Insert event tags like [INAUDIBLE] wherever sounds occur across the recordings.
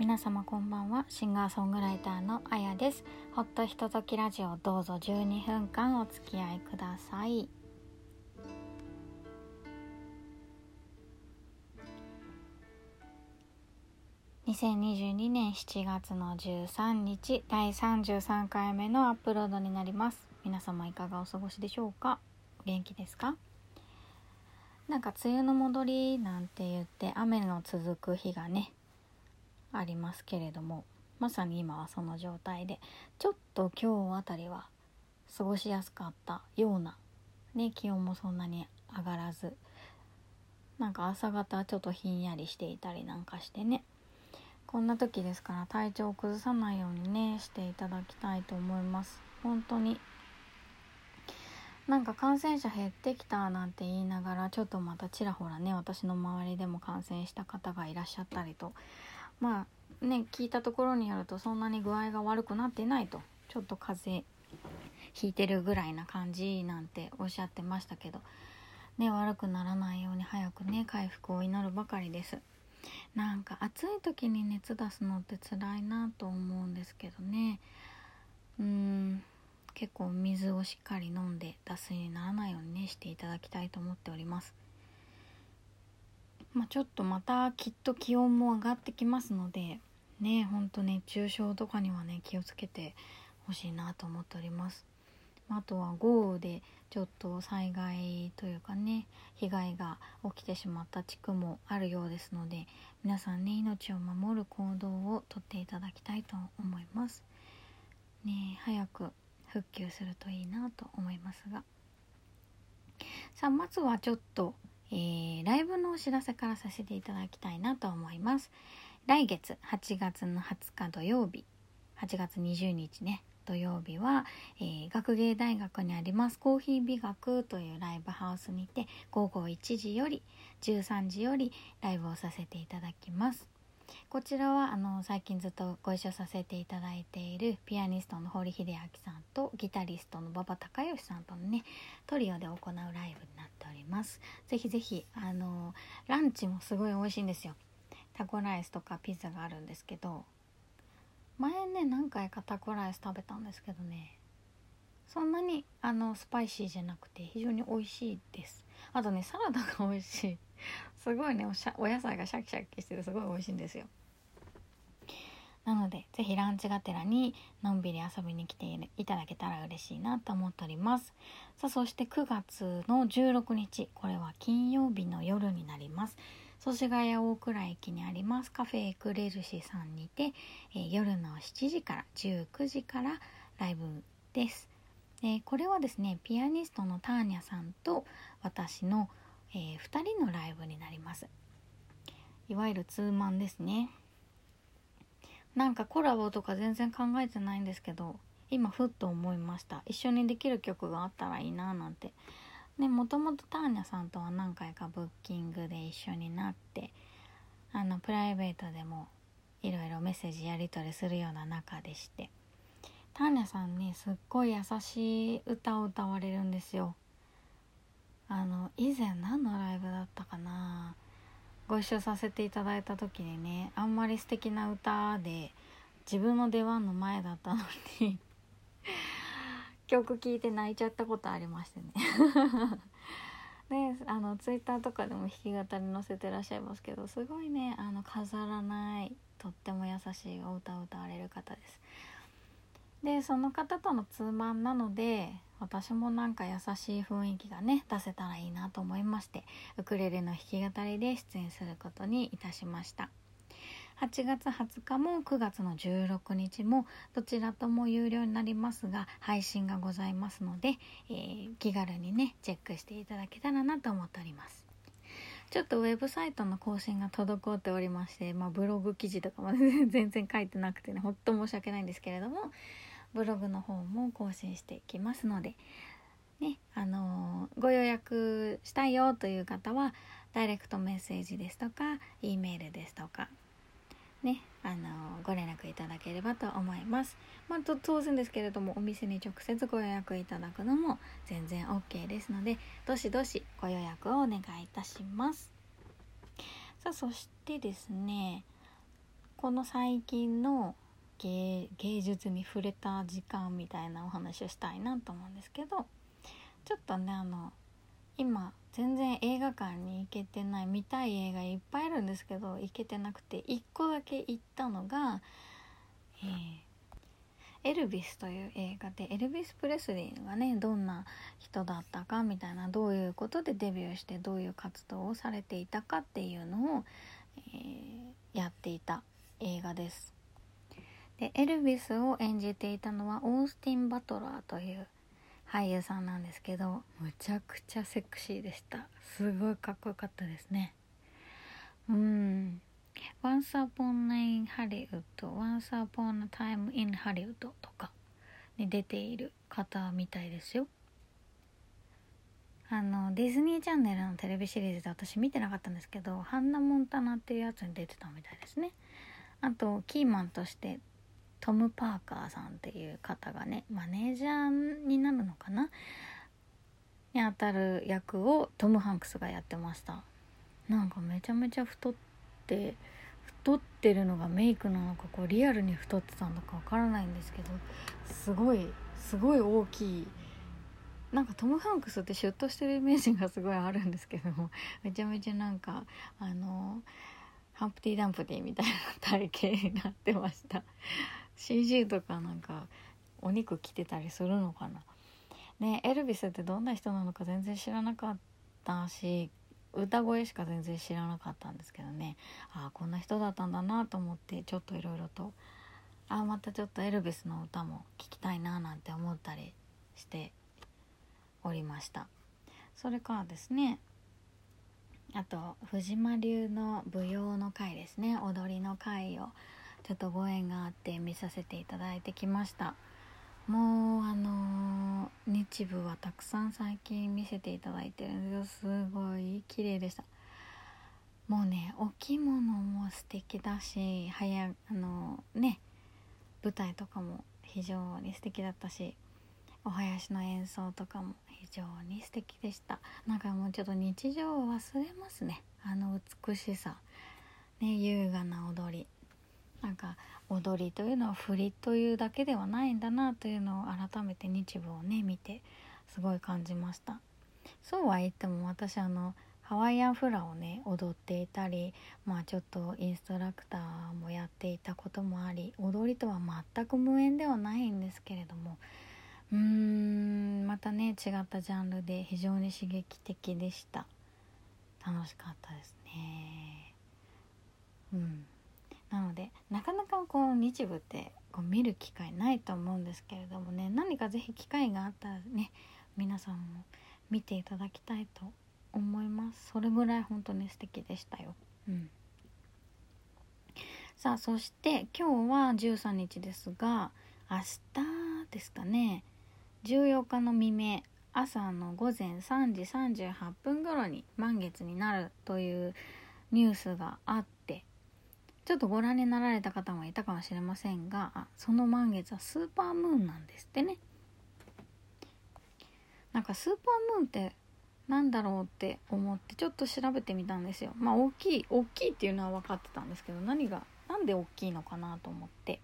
皆様こんばんは。シンガーソングライターのあやです。ほっとひとときラジオどうぞ12分間お付き合いください。2022年7月の13日第33回目のアップロードになります。皆様いかがお過ごしでしょうか？元気ですか？なんか梅雨の戻りなんて言って雨の続く日がねありますけれどもまさに今はその状態でちょっと今日あたりは過ごしやすかったようなね気温もそんなに上がらずなんか朝方ちょっとひんやりしていたりなんかしてねこんな時ですから体調を崩さないようにねしていただきたいと思います。本当に。なんか感染者減ってきたなんて言いながらちょっとまたちらほらね私の周りでも感染した方がいらっしゃったりとまあね聞いたところによるとそんなに具合が悪くなってないと。ちょっと風邪ひいてるぐらいな感じなんておっしゃってましたけど。ね悪くならないように早くね回復を祈るばかりです。なんか暑い時に熱出すのって辛いなと思うんですけどね。うーん結構水をしっかり飲んで脱水にならないようにねしていただきたいと思っております。まあ、ちょっとまたきっと気温も上がってきますのでねほんと熱中症とかにはね気をつけてほしいなと思っております。あとは豪雨でちょっと災害というかね被害が起きてしまった地区もあるようですので皆さんね命を守る行動をとっていただきたいと思います。ね早く復旧するといいなと思いますが。さあまずはちょっと、えー、ライブのお知らせからさせていただきたいなと思います。来月8月の20日土曜日。8月20日ね。土曜日は、えー、学芸大学にありますコーヒー美学というライブハウスにて午後1時より13時よりライブをさせていただきます。こちらはあの最近ずっとご一緒させていただいているピアニストの堀秀明さんとギタリストの馬場隆義さんとのねトリオで行うライブになっております。ぜひぜひあのランチもすごい美味しいんですよ。タコライスとかピザがあるんですけど前ね何回かタコライス食べたんですけどねそんなにあのスパイシーじゃなくて非常に美味しいです。あとねサラダが美味しい。すごいねお野菜がシャキシャキしててすごい美味しいんですよ。なので是非ランチがてらにのんびり遊びに来ていただけたら嬉しいなと思っております。さあそして9月の16日これは金曜日の夜になります。祖師ヶ谷大倉駅にありますカフェエクレルシさんにて、えー、夜の7時から19時からライブです、えー、これはですねピアニストのターニャさんと私の、えー、2人のライブになります。いわゆるツーマンですね。なんかコラボとか全然考えてないんですけど今ふっと思いました。一緒にできる曲があったらいいななんて。ねもともとターニャさんとは何回かブッキングで一緒になってあのプライベートでもいろいろメッセージやり取りするような仲でして。ターニャさんねすっごい優しい歌を歌われるんですよ。あの以前何のライブだったかなご一緒させていただいた時にねあんまり素敵な歌で自分の出番の前だったのに [LAUGHS] 曲聴いて泣いちゃったことありましてね。[LAUGHS] であのツイッターとかでも弾き語り載せてらっしゃいますけどすごいねあの飾らないとっても優しいお歌を歌われる方です。でその方とのツーマンなので私もなんか優しい雰囲気がね出せたらいいなと思いましてウクレレの弾き語りで出演することにいたしました。8月20日も9月の16日もどちらとも有料になりますが配信がございますので、えー、気軽にねチェックしていただけたらなと思っております。ちょっとウェブサイトの更新が滞っておりまして、まあ、ブログ記事とかも [LAUGHS] 全然書いてなくてねほんと申し訳ないんですけれどもブログの方も更新していきますので、ねあのー、ご予約したいよという方はダイレクトメッセージですとか E メールですとかね、あのー、ご連絡いただければと思います。まあ、当然ですけれどもお店に直接ご予約いただくのも全然 OK ですのでどしどしご予約をお願いいたします。さあそしてですねこの最近の芸芸術に触れた時間みたいなお話をしたいなと思うんですけどちょっとねあの今全然映画館に行けてない見たい映画いっぱいあるんですけど行けてなくて1個だけ行ったのが、えー、エルビス」という映画でエルビス・プレスリーがねどんな人だったかみたいなどういうことでデビューしてどういう活動をされていたかっていうのを、えー、やっていた映画です。でエルビスを演じていたのはオースティン・バトラーという俳優さんなんですけどむちゃくちゃセクシーでした。すごいかっこよかったですね。うん「Once Upon a Hollywood」「Once Upon a Time in Hollywood」とかに出ている方みたいですよ。あのディズニーチャンネルのテレビシリーズで私見てなかったんですけど「ハンナ・モンタナ」っていうやつに出てたみたいですね。あとキーマンとしてトム・パーカーさんっていう方がねマネージャーになるのかな？にあたる役をトム・ハンクスがやってました。なんかめちゃめちゃ太って太ってるのがメイクなのかこうリアルに太ってたのかわからないんですけどすごいすごい大きい。なんかトム・ハンクスってシュッとしてるイメージがすごいあるんですけどもめちゃめちゃなんかあのハンプティ・ダンプティみたいな体型になってました。CG とかなんかお肉着てたりするのかな。ねエルビスってどんな人なのか全然知らなかったし歌声しか全然知らなかったんですけどね。ああこんな人だったんだなと思ってちょっといろいろと。ああまたちょっとエルビスの歌も聴きたいななんて思ったりしておりました。それからですねあと藤間流の舞踊の会ですね。踊りの会をちょっとご縁があって見させていただいてきました。もうあのー、日舞はたくさん最近見せていただいてるんですよすごい綺麗でした。もうねお着物も素敵だし早あのー、ね舞台とかも非常に素敵だったしお囃子の演奏とかも非常に素敵でした。なんかもうちょっと日常を忘れますね。あの美しさ。ね優雅な踊り。か踊りというのは振りというだけではないんだなというのを改めて日舞をね見てすごい感じました。そうは言っても私あのハワイアンフラをね踊っていたりまあちょっとインストラクターもやっていたこともあり踊りとは全く無縁ではないんですけれどもうーんまたね違ったジャンルで非常に刺激的でした。楽しかったですね。うん。なのでなかなかこう日舞ってこう見る機会ないと思うんですけれどもね。何か是非機会があったらね皆さんも見ていただきたいと思います。それぐらい本当に素敵でしたよ。うん。さあそして今日は13日ですが明日ですかね。14日の未明朝の午前3時38分頃に満月になるというニュースがあってちょっとご覧になられた方もいたかもしれませんがあその満月はスーパームーンなんですってね。なんかスーパームーンってなんだろうって思ってちょっと調べてみたんですよ。まあ大きい大きいっていうのは分かってたんですけど何が何で大きいのかなと思って。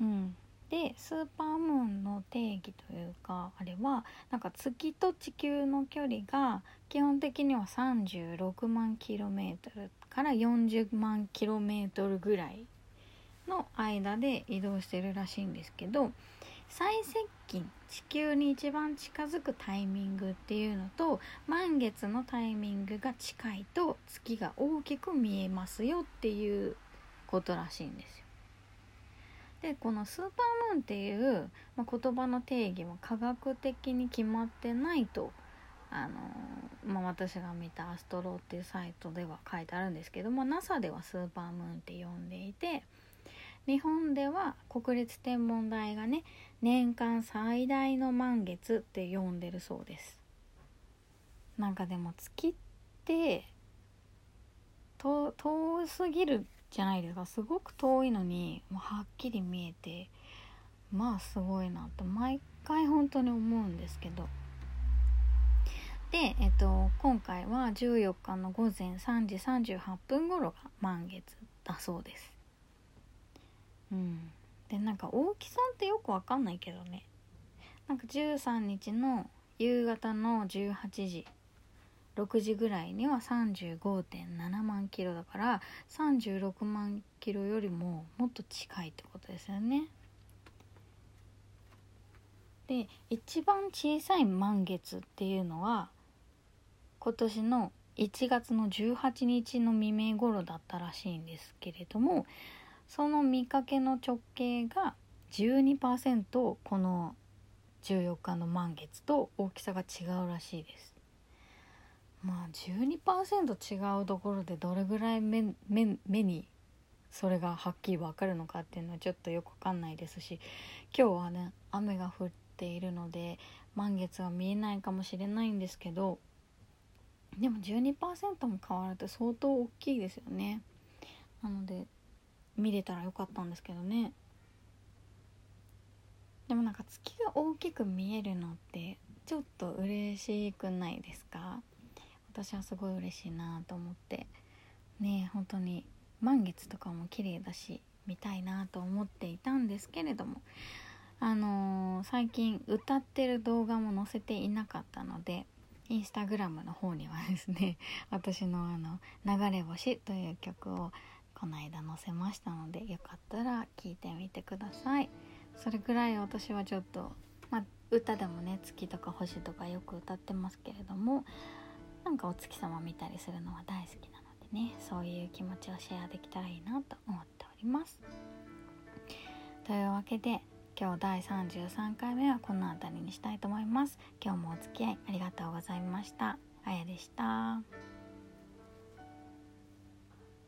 うん。でスーパームーンの定義というかあれはなんか月と地球の距離が基本的には36万キロメートルから40万キロメートルぐらいの間で移動してるらしいんですけど最接近地球に一番近づくタイミングっていうのと満月のタイミングが近いと月が大きく見えますよっていうことらしいんですよ。でこのスーパームーンっていう、まあ、言葉の定義は科学的に決まってないとあのまあ、私が見たアストロっていうサイトでは書いてあるんですけども NASA ではスーパームーンって呼んでいて日本では国立天文台がね年間最大の満月って呼んでるそうです。なんかでも月って遠すぎるじゃないですか。すごく遠いのにもうはっきり見えてまあすごいなと毎回本当に思うんですけど。で、えっと、今回は14日の午前3時38分頃が満月だそうです。うん。でなんか大きさってよくわかんないけどね。なんか13日の夕方の18時6時ぐらいには35.7万キロだから36万キロよりももっと近いってことですよね。で一番小さい満月っていうのは今年の1月の18日の未明頃だったらしいんですけれどもその見かけの直径が12%この14日の満月と大きさが違うらしいです。まあ12%違うところでどれぐらい目目目にそれがはっきり分かるのかっていうのはちょっとよく分かんないですし今日はね雨が降っているので満月は見えないかもしれないんですけどでも12%も変わると相当大きいですよね。なので見れたらよかったんですけどね。でもなんか月が大きく見えるのってちょっと嬉しくないですか？私はすごい嬉しいなと思って。ね本当に満月とかも綺麗だし見たいなと思っていたんですけれども。あのー、最近歌ってる動画も載せていなかったのでインスタグラムの方にはですね [LAUGHS] 私のあの「流れ星」という曲をこの間載せましたのでよかったら聴いてみてください。それぐらい私はちょっと、まあ、歌でもね月とか星とかよく歌ってますけれどもなんかお月様見たりするのは大好きなのでねそういう気持ちをシェアできたらいいなと思っております。というわけで今日第33回目はこの辺りにしたいと思います。今日もお付き合いありがとうございました。あやでした。